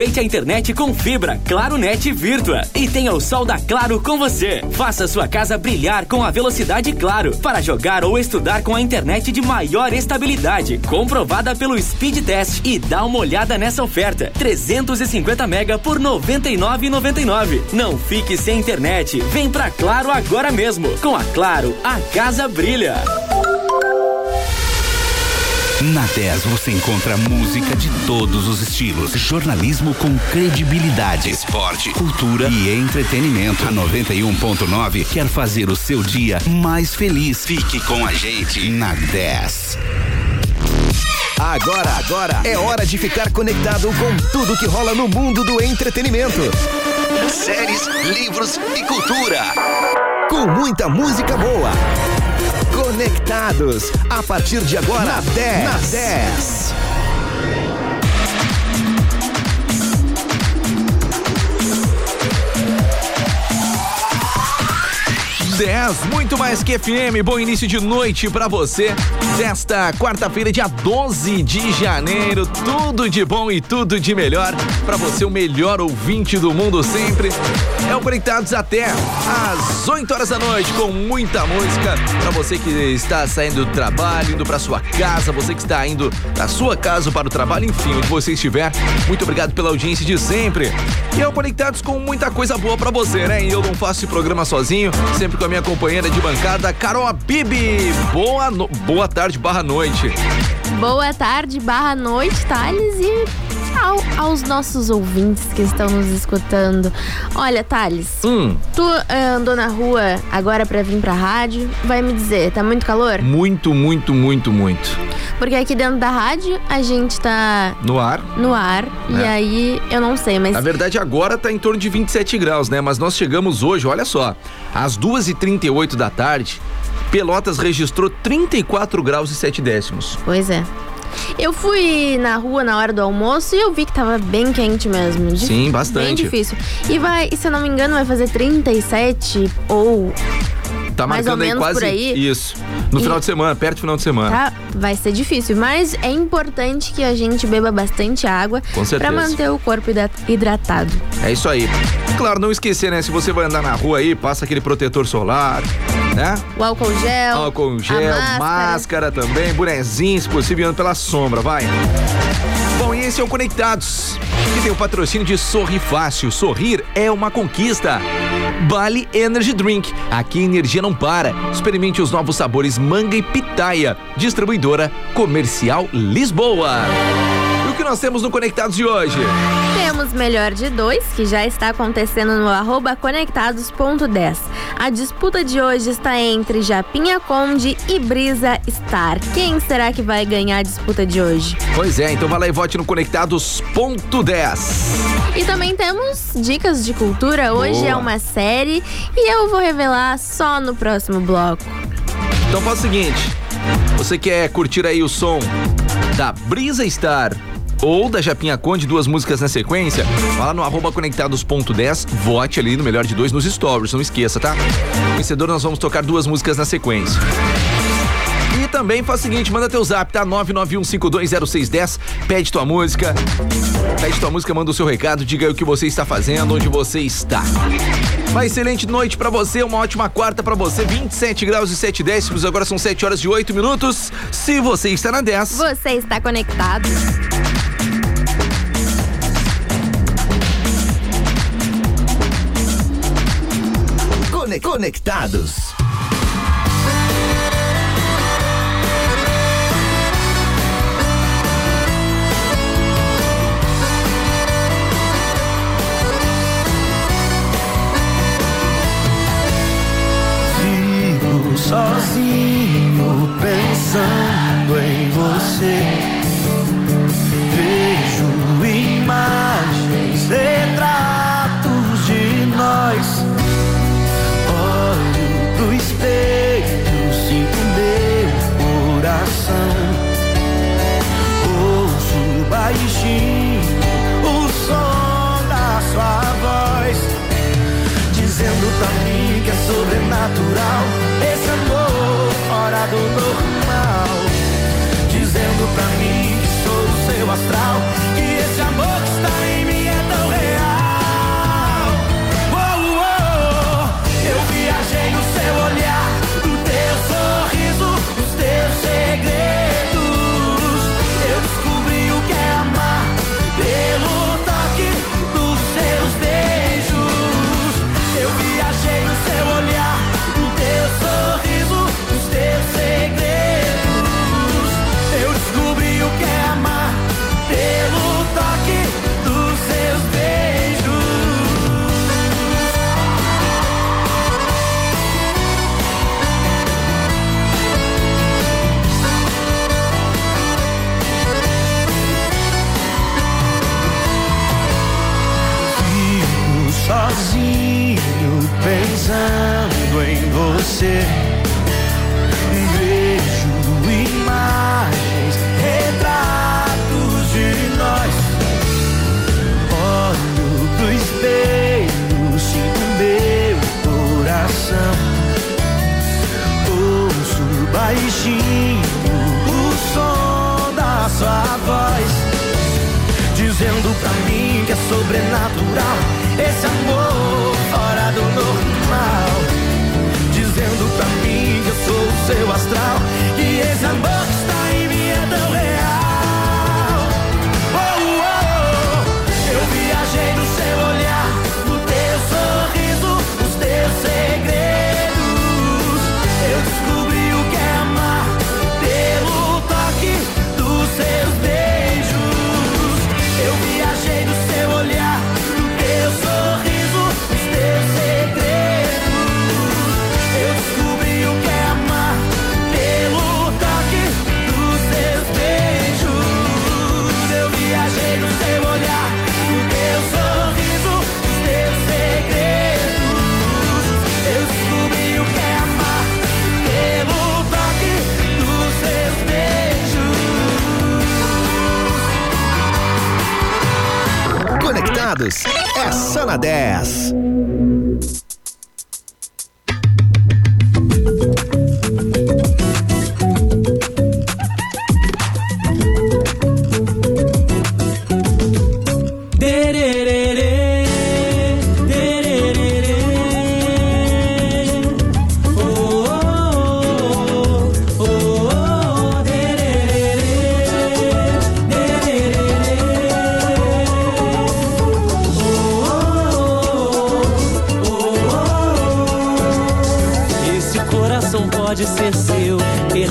Aproveite a internet com fibra, Claro Net Virtua e tenha o sol da Claro com você. Faça sua casa brilhar com a velocidade Claro para jogar ou estudar com a internet de maior estabilidade, comprovada pelo Speed Test e dá uma olhada nessa oferta. 350 mega por 99,99. Não fique sem internet. Vem pra Claro agora mesmo. Com a Claro, a casa brilha. Na 10 você encontra música de todos os estilos, jornalismo com credibilidade, esporte, cultura e entretenimento. A 91.9 quer fazer o seu dia mais feliz. Fique com a gente na 10. Agora, agora é hora de ficar conectado com tudo que rola no mundo do entretenimento. Séries, livros e cultura. Com muita música boa. Conectados. A partir de agora, na 10. Na 10. 10, muito mais que FM. Bom início de noite para você. Desta quarta-feira, dia 12 de janeiro. Tudo de bom e tudo de melhor. Para você, o melhor ouvinte do mundo sempre. É o Conectados até às 8 horas da noite, com muita música. Para você que está saindo do trabalho, indo para sua casa, você que está indo da sua casa para o trabalho, enfim, onde você estiver. Muito obrigado pela audiência de sempre. E é o Conectados com muita coisa boa para você, né? E eu não faço esse programa sozinho, sempre com a minha companheira de bancada, Carol Bibi. Boa, no... Boa tarde, barra noite. Boa tarde, barra noite, Thales, e ao, aos nossos ouvintes que estão nos escutando. Olha, Thales, hum. tu uh, andou na rua agora pra vir pra rádio, vai me dizer, tá muito calor? Muito, muito, muito, muito. Porque aqui dentro da rádio a gente tá. No ar. No ar. É. E aí, eu não sei, mas. Na verdade, agora tá em torno de 27 graus, né? Mas nós chegamos hoje, olha só, às 2h38 da tarde. Pelotas registrou 34 graus e 7 décimos. Pois é. Eu fui na rua na hora do almoço e eu vi que tava bem quente mesmo. Sim, bastante. Bem difícil. E vai, se eu não me engano, vai fazer 37 ou Tá mais ou menos quase por aí. isso. No e final de semana, perto do final de semana. Tá, vai ser difícil, mas é importante que a gente beba bastante água para manter o corpo hidratado. É isso aí. Claro, não esquecer, né? Se você vai andar na rua aí, passa aquele protetor solar, né? O álcool gel. Álcool gel, máscara. máscara também, bonezinho, se possível, andando pela sombra, vai. E esse Conectados, que tem o patrocínio de Sorri Fácil. Sorrir é uma conquista. Bali Energy Drink. Aqui a energia não para. Experimente os novos sabores manga e pitaia. Distribuidora Comercial Lisboa que nós temos no Conectados de hoje? Temos Melhor de Dois, que já está acontecendo no arroba conectados.10. A disputa de hoje está entre Japinha Conde e Brisa Star. Quem será que vai ganhar a disputa de hoje? Pois é, então vai lá e vote no Conectados.10. E também temos dicas de cultura. Hoje Boa. é uma série e eu vou revelar só no próximo bloco. Então faz o seguinte: você quer curtir aí o som da Brisa Star ou da Japinha Conde, duas músicas na sequência, vai lá no arroba conectados.10, vote ali no melhor de dois nos stories, não esqueça, tá? Vencedor, nós vamos tocar duas músicas na sequência. E também faz o seguinte, manda teu zap, tá? 991520610, pede tua música. Pede tua música, manda o seu recado, diga aí o que você está fazendo, onde você está. Uma excelente noite para você, uma ótima quarta para você, 27 graus e 7 décimos, agora são 7 horas e 8 minutos. Se você está na 10, você está conectado. Conectados. Fico sozinho pensando em você. sobre Conectados é só na 10.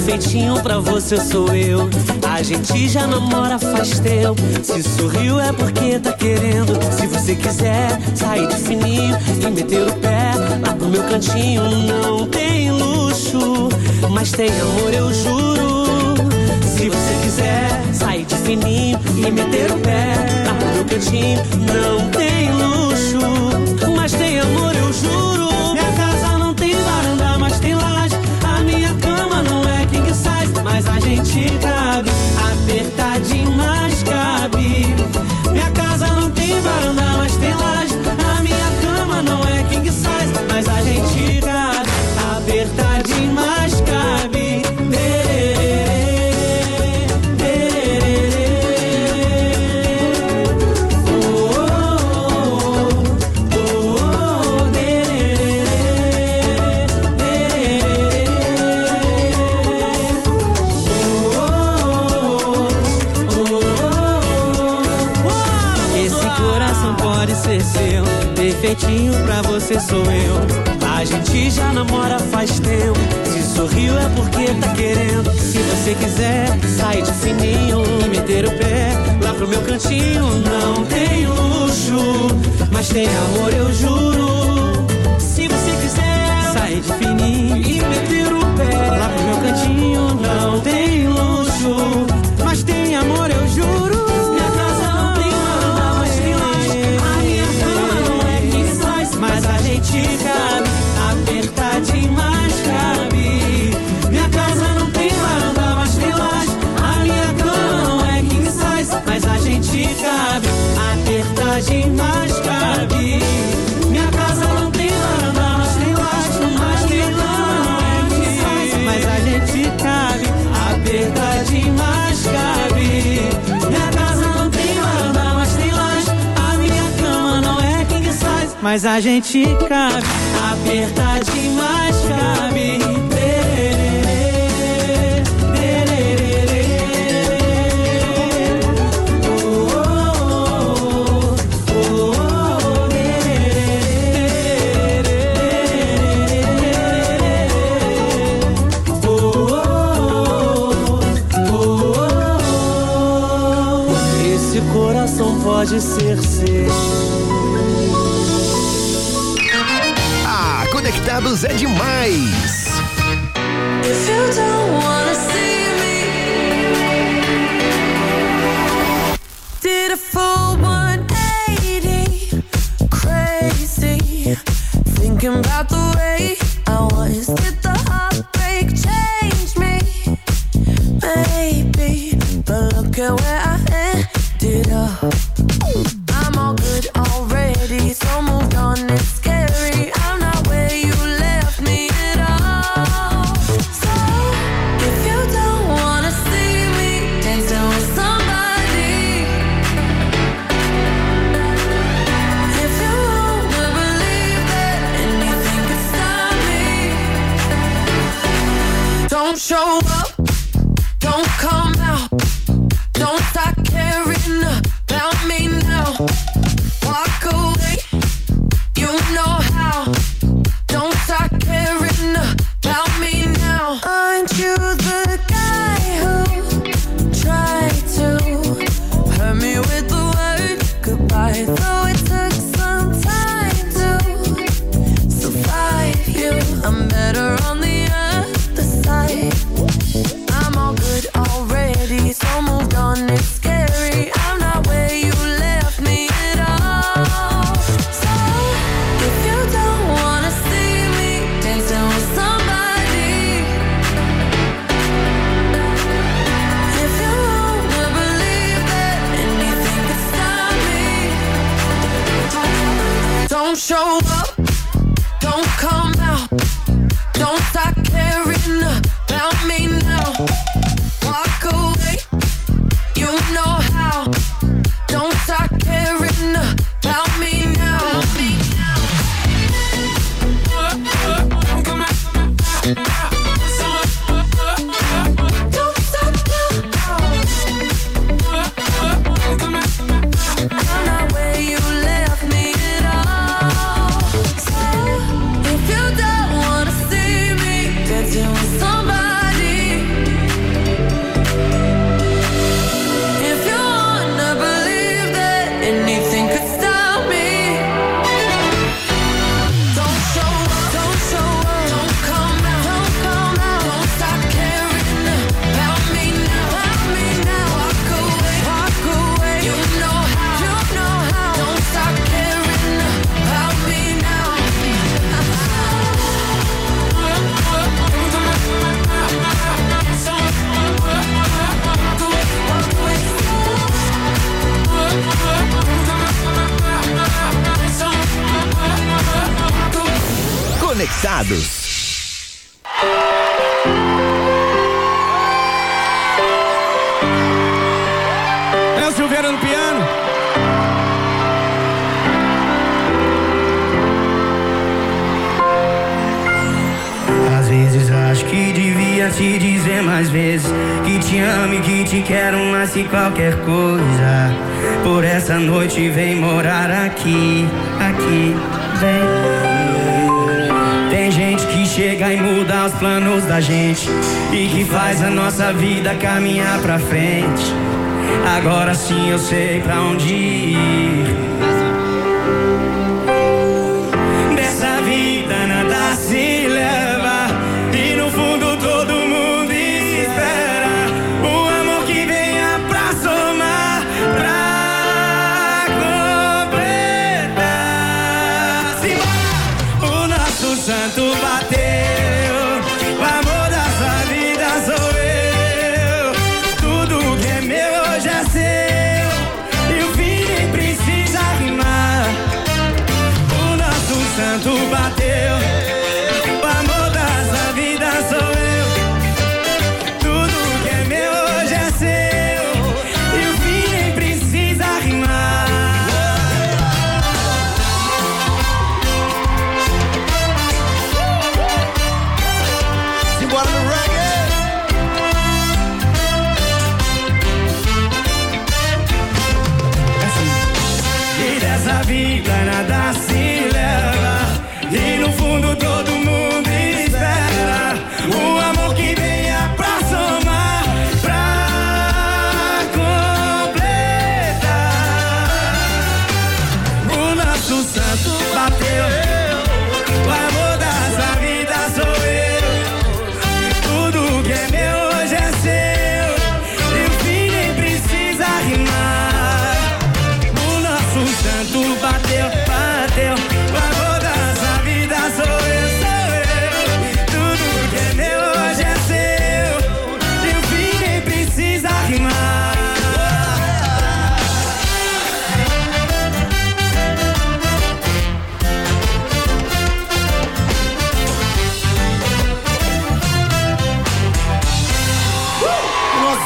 Perfeitinho pra você sou eu. A gente já namora faz tempo. Se sorriu é porque tá querendo. Se você quiser sair de fininho e meter o pé lá pro meu cantinho, não tem luxo, mas tem amor, eu juro. Se você quiser sair de fininho e meter o pé lá pro meu cantinho, não tem luxo, Apertadinho, mas cabe. Seu, perfeitinho pra você sou eu. A gente já namora faz tempo. Se sorriu é porque tá querendo. Se você quiser sair de fininho e meter o pé lá pro meu cantinho, não tem luxo, mas tem amor, eu juro. Se você quiser sair de fininho e meter o pé lá pro meu cantinho, não tem luxo, mas a gente cabe. Apertadinho, mas cabe. Pode ser seu. Ah, Conectados é demais. If you don't wanna see me, did a full 180, crazy. show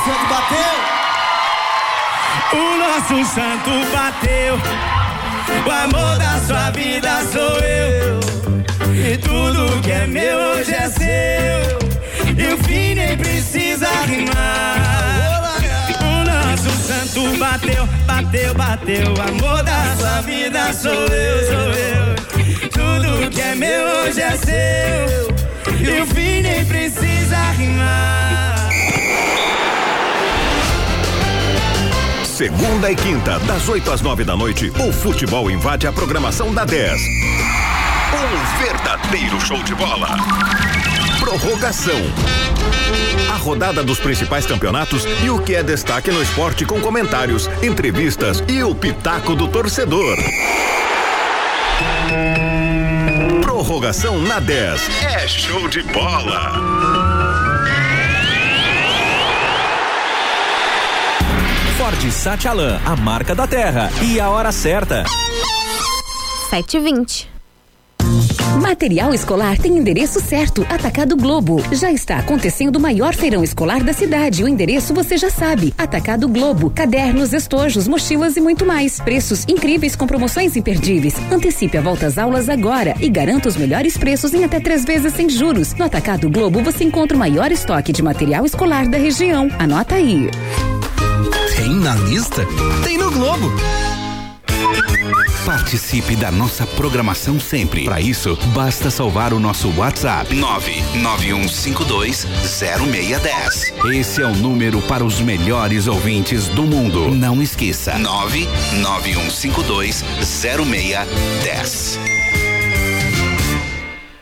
santo bateu. O nosso santo bateu. O amor da sua vida sou eu. E tudo que é meu hoje é seu. E o fim nem precisa rimar. O nosso santo bateu, bateu, bateu. O amor da sua vida sou eu, sou eu. Tudo que é meu hoje é seu. E o fim nem precisa rimar. Segunda e quinta, das 8 às 9 da noite, o futebol invade a programação da 10. Um verdadeiro show de bola. Prorrogação. A rodada dos principais campeonatos e o que é destaque no esporte com comentários, entrevistas e o pitaco do torcedor. Prorrogação na 10. É show de bola. Satialan, a marca da terra. E a hora certa. 7h20. Material escolar tem endereço certo, Atacado Globo. Já está acontecendo o maior feirão escolar da cidade. O endereço você já sabe. Atacado Globo. Cadernos, estojos, mochilas e muito mais. Preços incríveis com promoções imperdíveis. Antecipe a volta às aulas agora e garanta os melhores preços em até três vezes sem juros. No Atacado Globo você encontra o maior estoque de material escolar da região. Anota aí. Tem na lista? Tem no Globo. Participe da nossa programação sempre. Para isso, basta salvar o nosso WhatsApp 991520610. Esse é o número para os melhores ouvintes do mundo. Não esqueça. 991520610.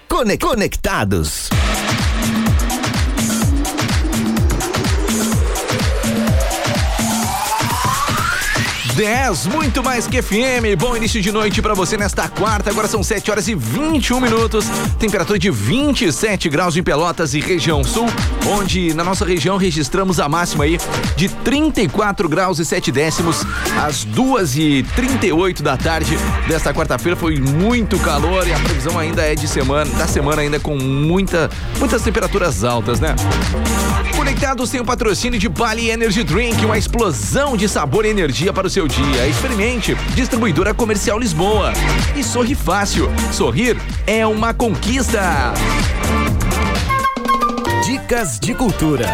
Cone- Conectados. 10, muito mais que FM. Bom início de noite pra você nesta quarta. Agora são 7 horas e 21 minutos. Temperatura de 27 graus em Pelotas e região sul, onde na nossa região registramos a máxima aí de 34 graus e 7 décimos às 2 e 38 da tarde desta quarta-feira. Foi muito calor e a previsão ainda é de semana, da semana ainda com muita, muitas temperaturas altas, né? Conectados tem o patrocínio de Bali Energy Drink, uma explosão de sabor e energia para o seu dia. Experimente. Distribuidora Comercial Lisboa. E sorri fácil. Sorrir é uma conquista. Dicas de cultura.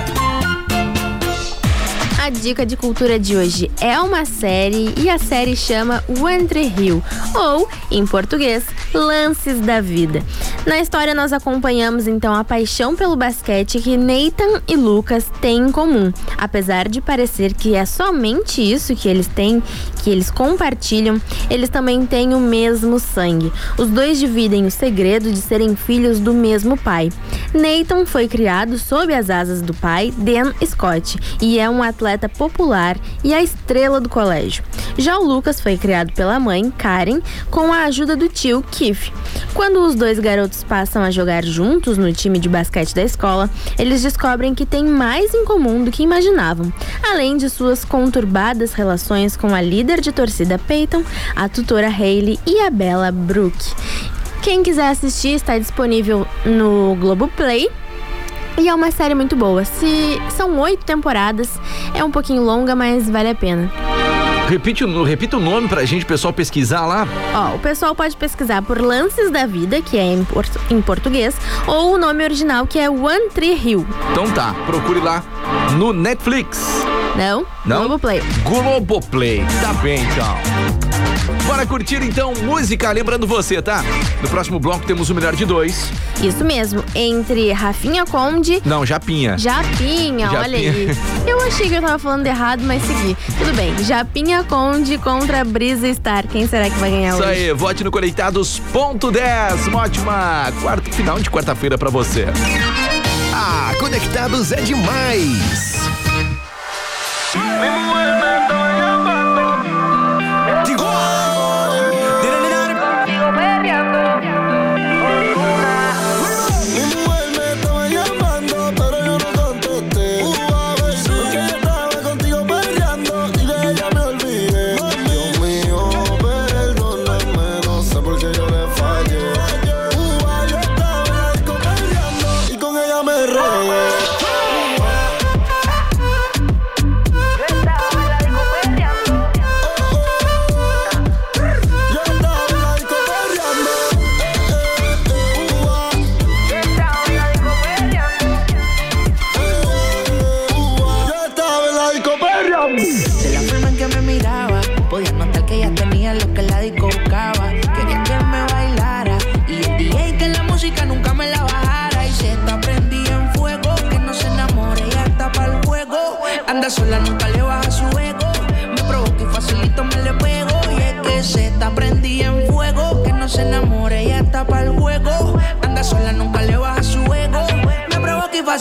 A dica de cultura de hoje é uma série e a série chama O Entre Rio, ou, em português, Lances da Vida. Na história, nós acompanhamos então a paixão pelo basquete que Nathan e Lucas têm em comum. Apesar de parecer que é somente isso que eles têm, que eles compartilham, eles também têm o mesmo sangue. Os dois dividem o segredo de serem filhos do mesmo pai. Nathan foi criado sob as asas do pai, Dan Scott, e é um atleta popular e a estrela do colégio. Já o Lucas foi criado pela mãe, Karen, com a ajuda do tio, Keith. Quando os dois garotos passam a jogar juntos no time de basquete da escola, eles descobrem que têm mais em comum do que imaginavam, além de suas conturbadas relações com a líder de torcida Peyton, a tutora Hayley e a bela Brooke. Quem quiser assistir está disponível no Globoplay e é uma série muito boa. Se são oito temporadas, é um pouquinho longa, mas vale a pena. Repite, o- repita o nome pra gente, pessoal, pesquisar lá. Ó, o pessoal pode pesquisar por Lances da Vida, que é em, por- em português, ou o nome original, que é One Tree Hill. Então tá, procure lá no Netflix. Não? Não? Globoplay. Globoplay. Tá bem, então. Bora curtir então música, lembrando você, tá? No próximo bloco temos o melhor de dois. Isso mesmo, entre Rafinha Conde. Não, Japinha. Japinha, olha Japinha. aí. Eu achei que eu tava falando errado, mas segui. Tudo bem. Japinha Conde contra Brisa Star. Quem será que vai ganhar Isso hoje? aí, vote no Conectados.10. Uma ótima quarta, final de quarta-feira pra você. Ah, Conectados é demais. Mi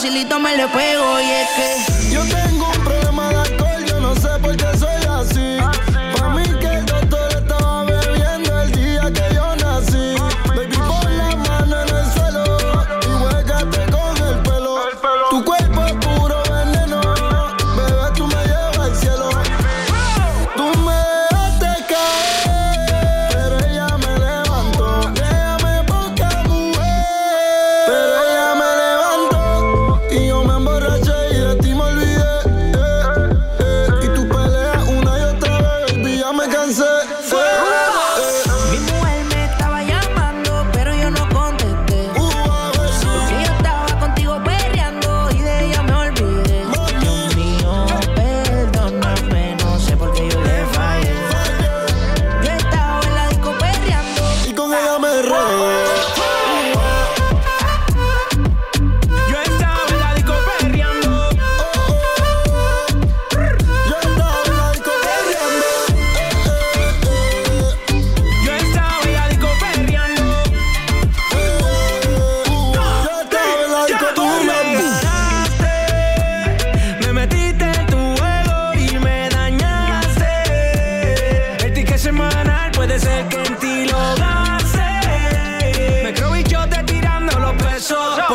facilito me le pego y es que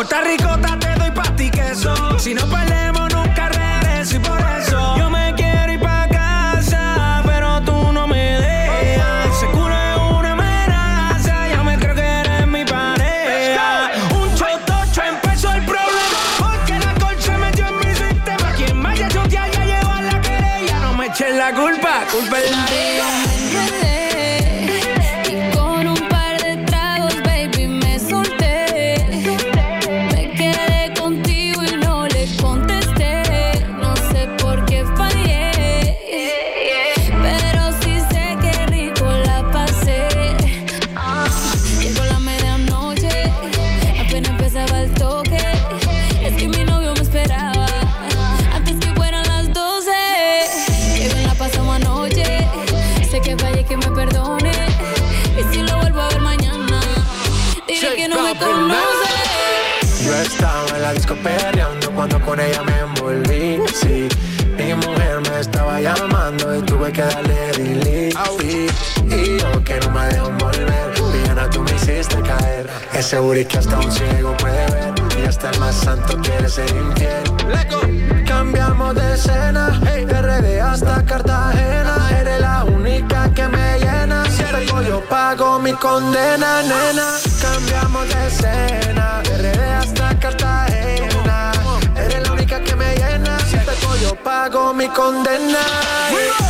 está ricota, te doy pasti queso. con ella me envolví, sí. Mi mujer me estaba llamando y tuve que darle delete. Y yo que no me dejo volver, Diana, tú me hiciste caer. Es seguro que hasta un ciego puede ver y hasta el más santo quiere ser infiel. Cambiamos de escena, de RD hasta Cartagena. Eres la única que me llena. Si yo pago mi condena, nena. Cambiamos de escena. pago mi condena.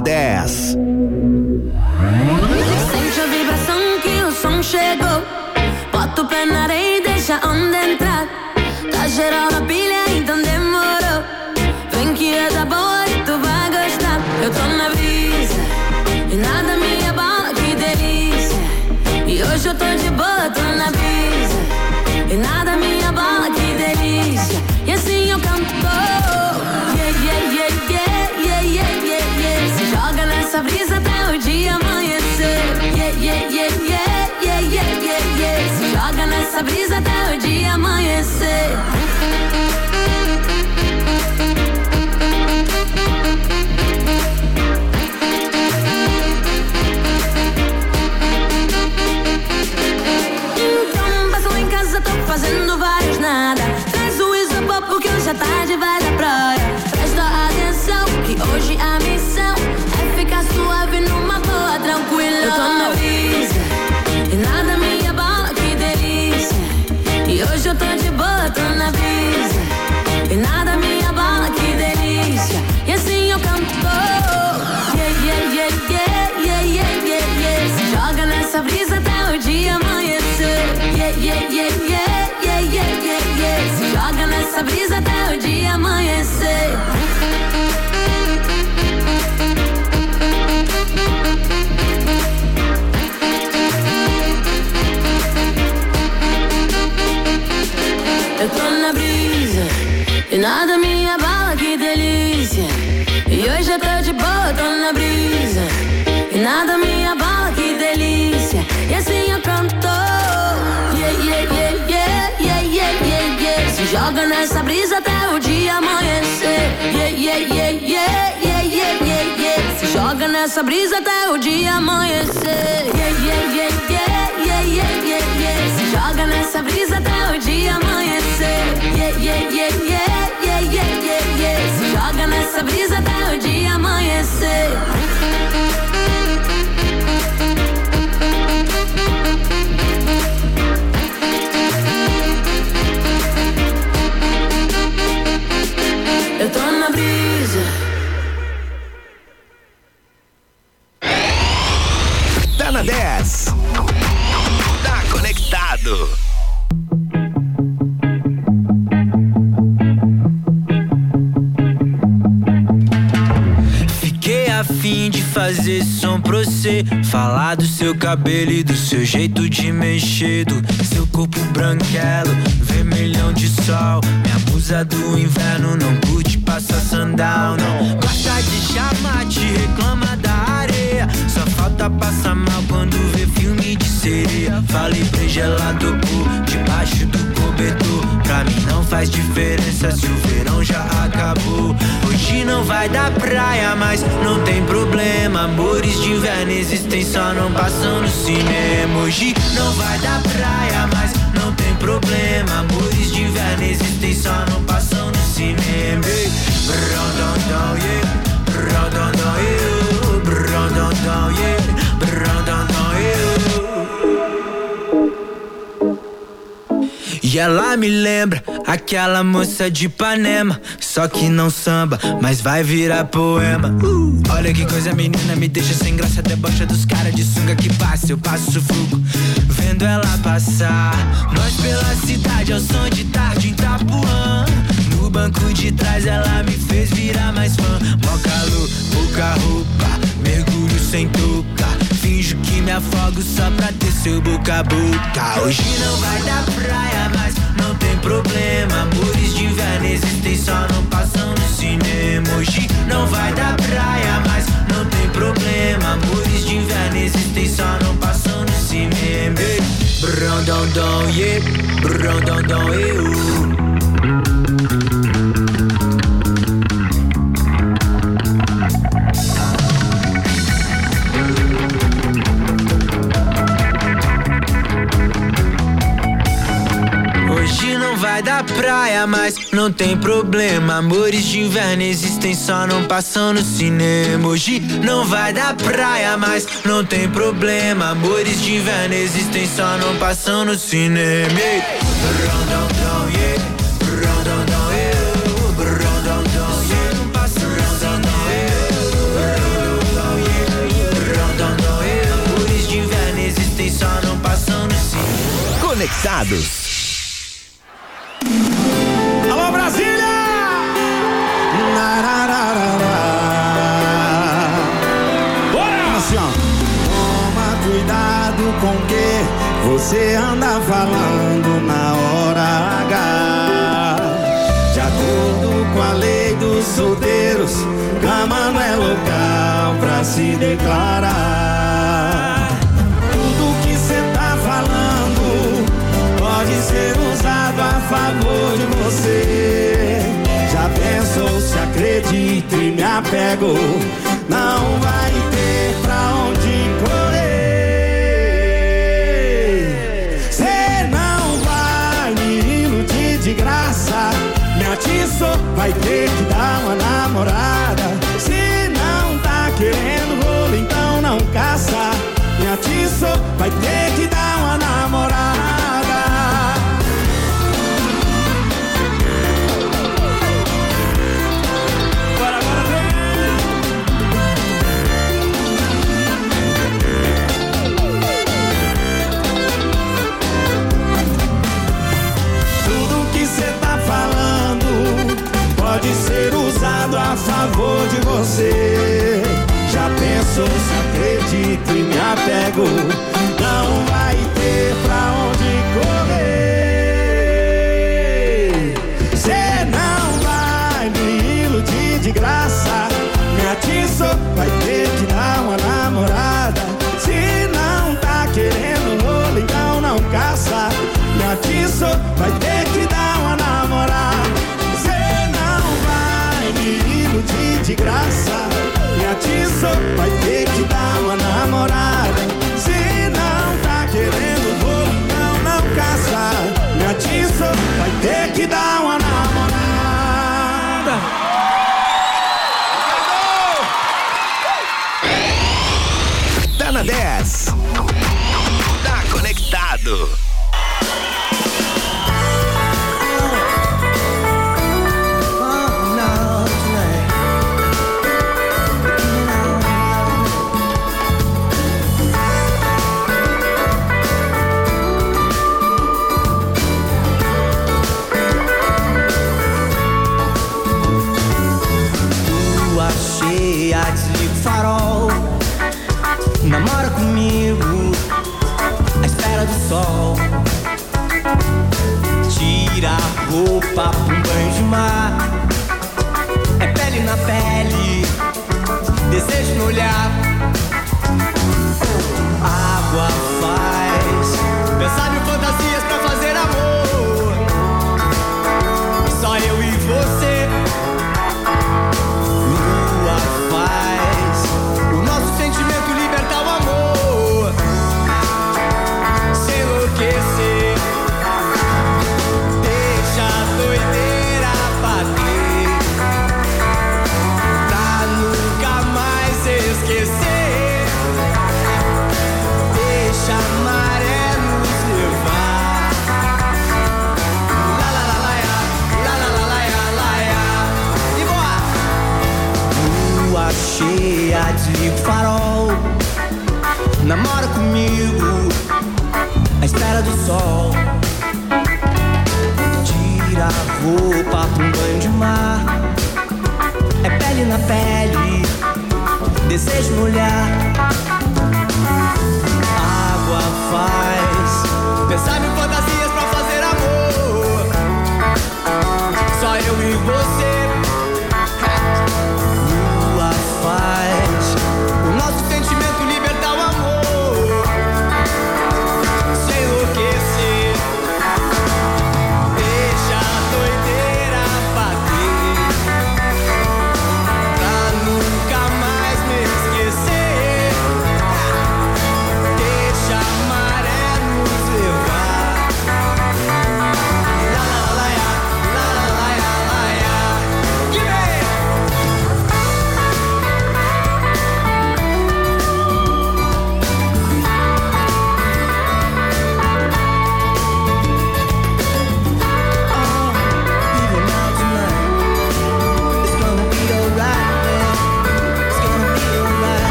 10. amanhecer. Até o dia amanhecer. Yeah, yeah, yeah, yeah, yeah, yeah, yeah, yeah. Se joga nessa brisa até o dia amanhecer. Yeah, yeah, yeah, yeah, yeah, yeah, yeah, yeah. Se joga nessa brisa até o dia amanhecer. Yeah, yeah, yeah, yeah, yeah, yeah, yeah, yeah. Se joga nessa brisa até o dia amanhecer. Fiquei afim de fazer som pra você Falar do seu cabelo e do seu jeito de mexer Do seu corpo branquelo, vermelhão de sol. Minha musa do inverno não curte passar sandal, não. Gosta de chamar, te reclama da areia. Só falta passar mal quando sereia Falei pra gelado debaixo do cobertor. Pra mim não faz diferença se o verão já acabou. Hoje não vai dar praia, mas não tem problema. Amores de inverno existem, só não passam no cinema. Hoje não vai dar praia, mas não tem problema. Amores de inverno existem, só não passam no cinema. Ei, dão, yeah. Yeah. E ela me lembra aquela moça de Ipanema Só que não samba, mas vai virar poema. Olha que coisa menina, me deixa sem graça Debocha dos caras de sunga que passa Eu passo sufoco, vendo ela passar. Nós pela cidade, ao som de tarde em Itapuã. No banco de trás ela me fez virar mais fã. Mó calor, pouca roupa, mergulho sem touca Finjo que me afogo só pra ter seu boca a boca. Hoje não vai dar praia, mas não tem problema. Amores de inverno existem, só não passam no cinema. Hoje não vai dar praia, mas não tem problema. Amores de inverno existem, só não passam no cinema. Ei, Brão, dão, dão, yeah Brão, dão, dão, eu vai dar praia, mas não tem problema. Amores de inverno existem, só não passam no cinema. Hoje não vai dar praia, mas não tem problema. Amores de inverno existem, só não passam no cinema. Ei, declarar. Tudo que cê tá falando pode ser usado a favor de você. Já pensou se acredito e me apego? Não você. Já pensou se acredito e me apego?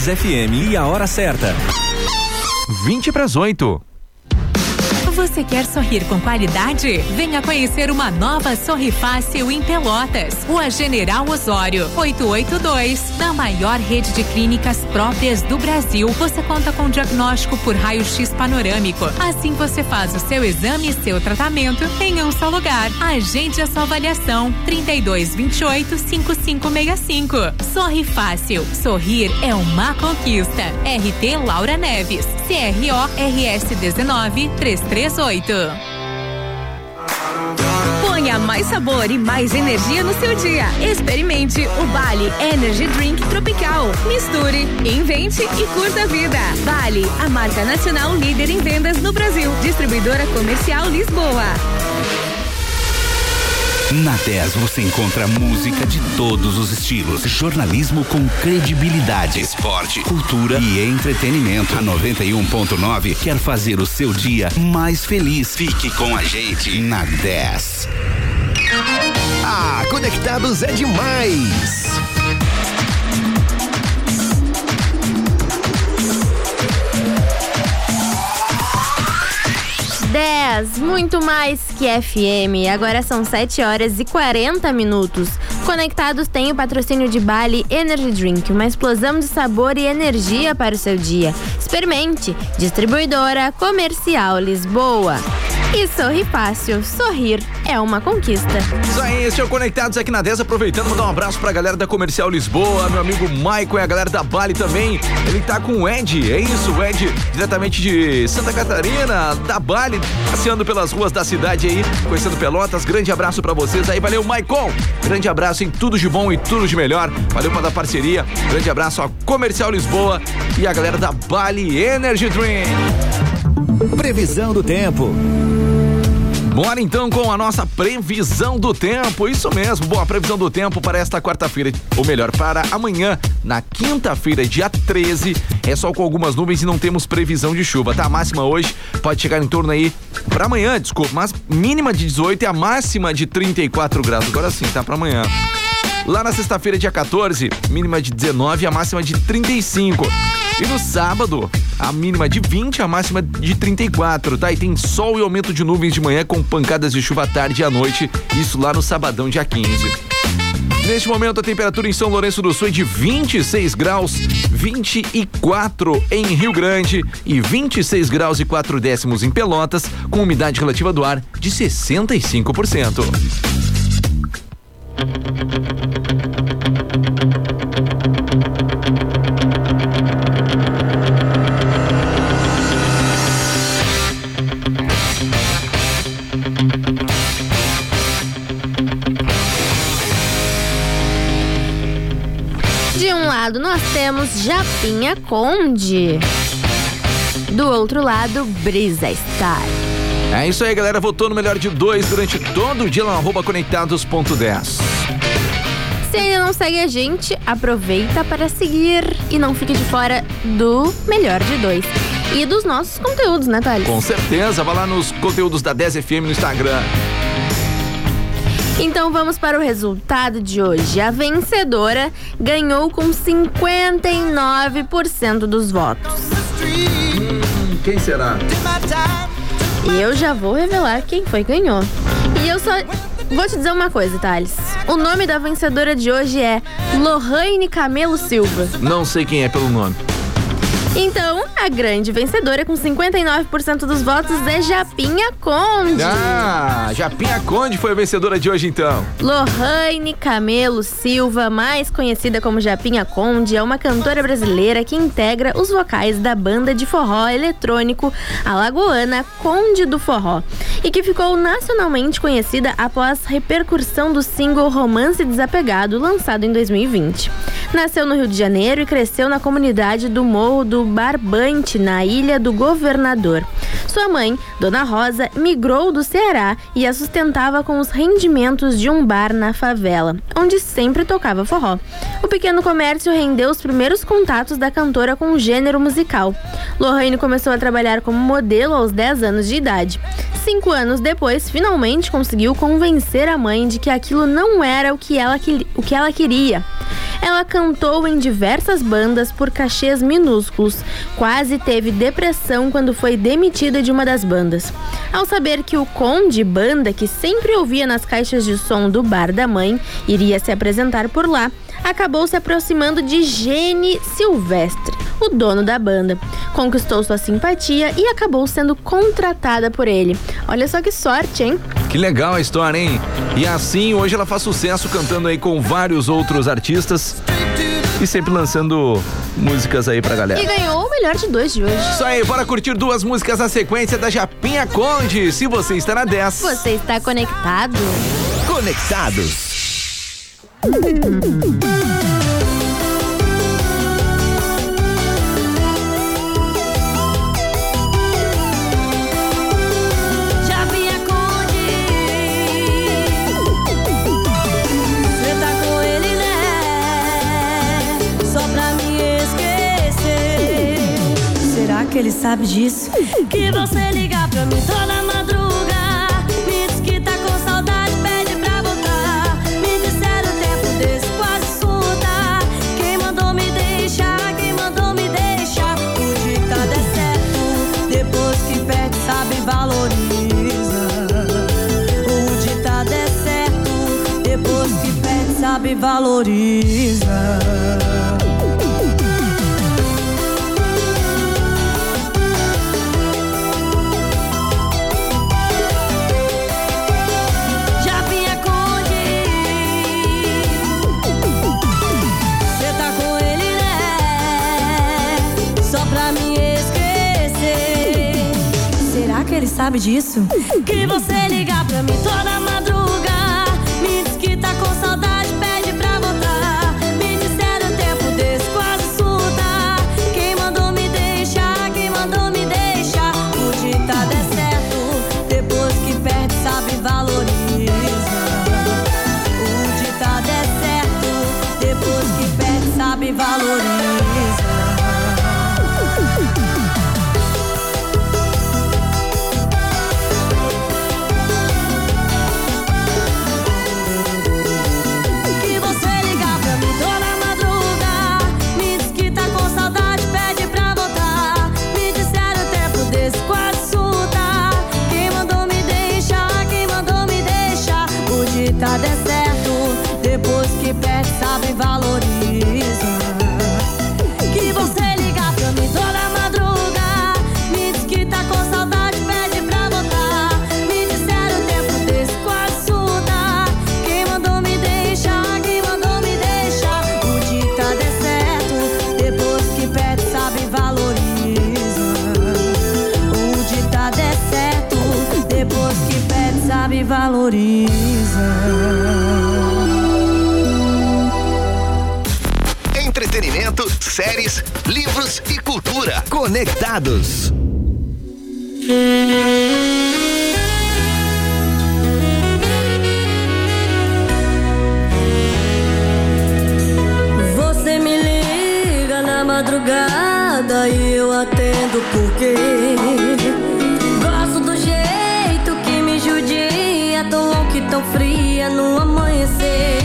Dez FM e a hora certa. 20 para as 8. Você quer sorrir com qualidade? Venha conhecer uma nova Sorri Fácil em Pelotas. Rua General Osório, 882. Na maior rede de clínicas próprias do Brasil, você conta com diagnóstico por raio-x panorâmico. Assim você faz o seu exame e seu tratamento em um só lugar. Agende a sua avaliação. 3228 5565. Sorri Fácil. Sorrir é uma conquista. RT Laura Neves. CRO RS 19 338. Ponha mais sabor e mais energia no seu dia. Experimente o Bali Energy Drink Tropical. Misture, invente e curta a vida. Bali, a marca nacional líder em vendas no Brasil. Distribuidora comercial Lisboa. Na 10 você encontra música de todos os estilos, jornalismo com credibilidade, esporte, cultura e entretenimento. A 91.9 quer fazer o seu dia mais feliz. Fique com a gente na 10. Ah, conectados é demais! Dez, muito mais que FM. Agora são 7 horas e 40 minutos. Conectados tem o patrocínio de Bali Energy Drink, uma explosão de sabor e energia para o seu dia. Experimente. Distribuidora Comercial Lisboa. E sorri fácil. Sorrir é uma conquista. Isso aí, esse é o Conectados aqui na 10, aproveitando, mandar um abraço pra galera da Comercial Lisboa, meu amigo Maicon e a galera da Bali também. Ele tá com o Ed, é isso, o Ed, diretamente de Santa Catarina, da Bali, passeando pelas ruas da cidade aí, conhecendo Pelotas. Grande abraço pra vocês aí, valeu, Maicon. Grande abraço em tudo de bom e tudo de melhor. Valeu pela parceria. Grande abraço à Comercial Lisboa e a galera da Bali Energy Drink. Previsão do tempo. Bora então com a nossa previsão do tempo. Isso mesmo, boa previsão do tempo para esta quarta-feira, ou melhor, para amanhã, na quinta-feira, dia 13. É sol com algumas nuvens e não temos previsão de chuva, tá? A máxima hoje pode chegar em torno aí para amanhã, desculpa, mas mínima de 18 e a máxima de 34 graus. Agora sim, tá para amanhã. Lá na sexta-feira, dia 14, mínima de 19 e a máxima de 35. E no sábado, a mínima de 20, a máxima de 34, tá? E tem sol e aumento de nuvens de manhã com pancadas de chuva à tarde e à noite. Isso lá no sabadão, dia 15. Neste momento, a temperatura em São Lourenço do Sul é de 26 graus, 24 em Rio Grande e 26 graus e 4 décimos em Pelotas, com umidade relativa do ar de 65%. Temos Japinha Conde. Do outro lado, Brisa Star. É isso aí, galera. Votou no melhor de dois durante todo o dia lá no arroba conectados.10. Se ainda não segue a gente, aproveita para seguir e não fique de fora do melhor de dois. E dos nossos conteúdos, né, Thales? Com certeza, vá lá nos conteúdos da 10 FM no Instagram. Então vamos para o resultado de hoje. A vencedora ganhou com 59% dos votos. Quem será? E eu já vou revelar quem foi que ganhou. E eu só vou te dizer uma coisa, Thales. O nome da vencedora de hoje é Lohane Camelo Silva. Não sei quem é pelo nome. Então, a grande vencedora com 59% dos votos é Japinha Conde. Ah, Japinha Conde foi a vencedora de hoje então. Lohane Camelo Silva, mais conhecida como Japinha Conde, é uma cantora brasileira que integra os vocais da banda de forró eletrônico alagoana Conde do Forró e que ficou nacionalmente conhecida após repercussão do single Romance Desapegado, lançado em 2020. Nasceu no Rio de Janeiro e cresceu na comunidade do Morro do Barbante, na Ilha do Governador. Sua mãe, Dona Rosa, migrou do Ceará e a sustentava com os rendimentos de um bar na favela, onde sempre tocava forró. O pequeno comércio rendeu os primeiros contatos da cantora com o gênero musical. Lohane começou a trabalhar como modelo aos 10 anos de idade. Cinco anos depois, finalmente conseguiu convencer a mãe de que aquilo não era o que ela, o que ela queria. Ela cantou em diversas bandas por cachês minúsculos. Quase teve depressão quando foi demitida de uma das bandas. Ao saber que o Conde, banda que sempre ouvia nas caixas de som do bar da mãe, iria se apresentar por lá, acabou se aproximando de Gene Silvestre, o dono da banda. Conquistou sua simpatia e acabou sendo contratada por ele. Olha só que sorte, hein? Que legal a história, hein? E assim, hoje ela faz sucesso cantando aí com vários outros artistas e sempre lançando músicas aí pra galera. E ganhou o melhor de dois de hoje. Isso aí, bora curtir duas músicas na sequência da Japinha Conde. Se você está na 10. Você está conectado? Conectados. Que ele sabe disso? Que você liga pra mim toda madruga valoriza. Já vinha com Cê tá com ele, né? Só pra me esquecer. Será que Ele sabe disso? Que você ligar pra mim toda séries, livros e cultura. Conectados. Você me liga na madrugada e eu atendo porque gosto do jeito que me judia, tão louca e tão fria no amanhecer.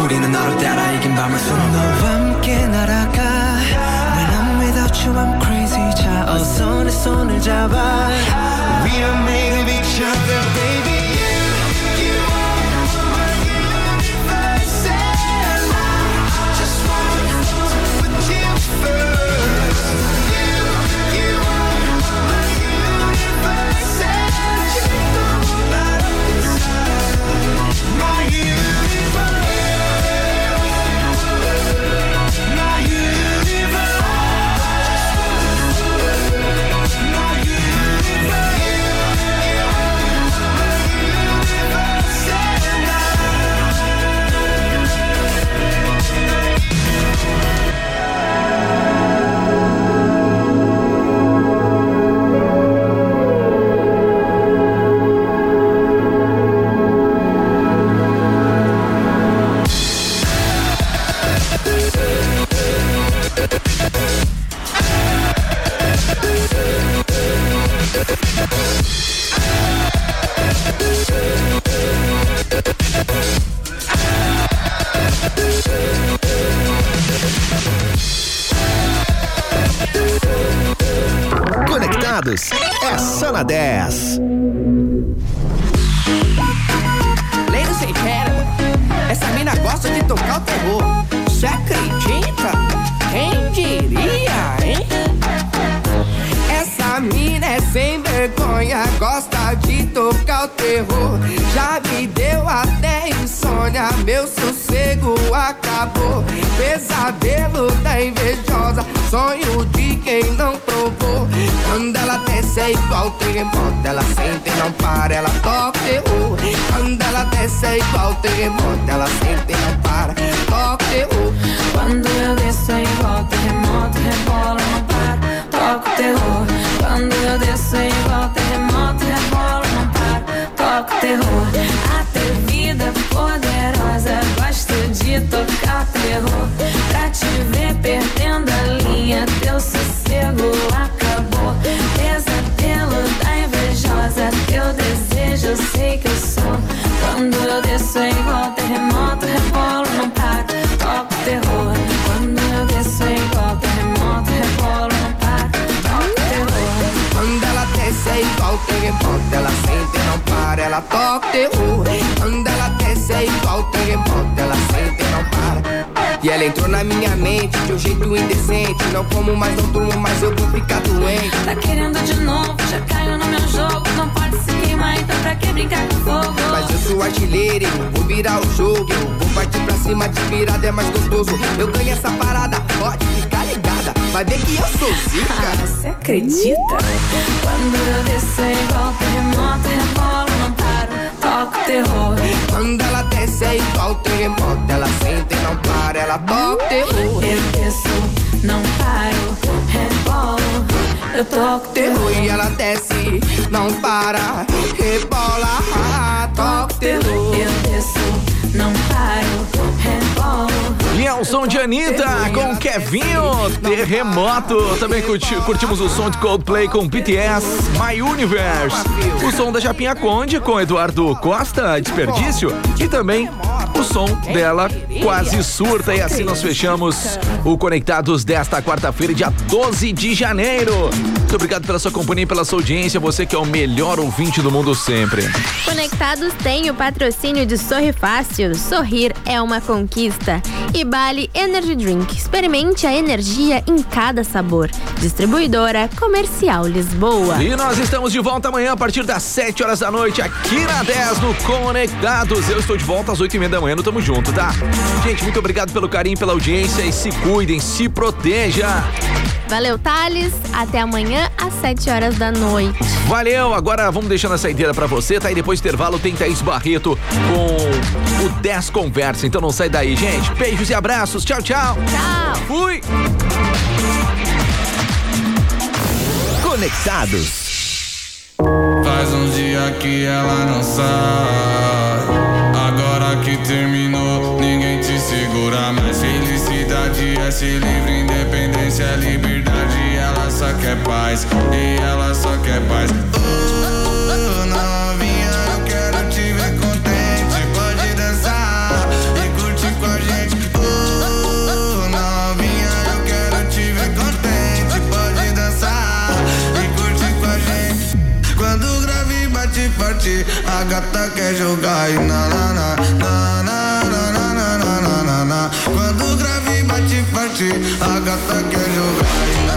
우리는 너를 따라 이긴 밤을 수놓아 너와 함께 날아가 When I'm without you I'm crazy 자 어서 내 손을 잡아 We are made of each other baby Só na 10. Ladies and gentlemen, essa mina gosta de tocar o terror. Você acredita? Quem diria, hein? Essa mina é sem vergonha, gosta de tocar o terror. Já me deu até insônia, meu sossego acabou. Pesadelo da invejosa, sonho é igual terremoto, ela sente e não para, ela toca terror. Quando ela desce é igual terremoto, ela sente e não para, toca terror. Quando eu desço é igual terremoto, rebola, não para, toca o terror. Quando eu desço é igual terremoto, rebola, não para, toca o terror. Atrevida, poderosa, gosto de tocar terror. Pra te ver perdendo a linha, teu sossego Quando eu desço é igual terremoto, rebolo, não para, toca o terror. Quando eu desço é igual terremoto, rebolo, não para, toca o terror. Quando ela desce é igual terremoto, ela sente e não para, ela toca o terror. Quando ela desce é igual terremoto, ela sente e não ela entrou na minha mente de um jeito indecente. Não como mais, não durmo mais, eu vou ficar doente. Tá querendo de novo, já caiu no meu jogo. Não pode se queimar, então pra que brincar com fogo? Mas eu sou artilheiro, eu vou virar o jogo. Eu vou partir pra cima de virada, é mais gostoso. Eu ganho essa parada, pode ficar ligada. Vai ver que eu sou zica. Ah, você acredita? Quando eu desço é igual terremoto, rebolo, não paro, toco terror. É igual terremoto, ela sente e não ela toca terror. Eu desço, não paro, rebolo. Eu toco terror e ela desce, não para, rebola, toca terror. É o som de Anitta com Kevinho, Terremoto. Também curti- curtimos o som de Coldplay com BTS, My Universe. O som da Japinha Conde com Eduardo Costa, Desperdício. E também o som dela, Quase Surta. E assim nós fechamos o Conectados desta quarta-feira, dia 12 de janeiro. Muito obrigado pela sua companhia e pela sua audiência. Você que é o melhor ouvinte do mundo sempre. Conectados tem o patrocínio de Sorri Fácil. Sorrir é uma conquista. E Bali Energy Drink. Experimente a energia em cada sabor. Distribuidora Comercial Lisboa. E nós estamos de volta amanhã a partir das 7 horas da noite aqui na 10 no Conectados. Eu estou de volta às 8 e meia da manhã no Tamo Junto, tá? Gente, muito obrigado pelo carinho, pela audiência e se cuidem, se proteja. Valeu, Thales. Até amanhã às 7 horas da noite. Valeu, agora vamos deixando a saideira pra você, tá? E depois do intervalo tem Thaís Barreto com o 10 Conversa. Então não sai daí, gente. Beijos e abraços. Tchau, tchau. Tchau. Fui. Conectados. Faz um dia que ela não sai. Agora que terminou, ninguém te segura mais. Felicidade é ser livre, independência é liberdade. Ela só quer paz, e ela só quer paz. Oh, novinha, eu quero te ver contente. Pode dançar e curtir com a gente. Oh, novinha, eu quero te ver contente. Pode dançar e curtir com a gente. Quando o grave bate forte, a gata quer jogar e na na na na na forte, a gata quer jogar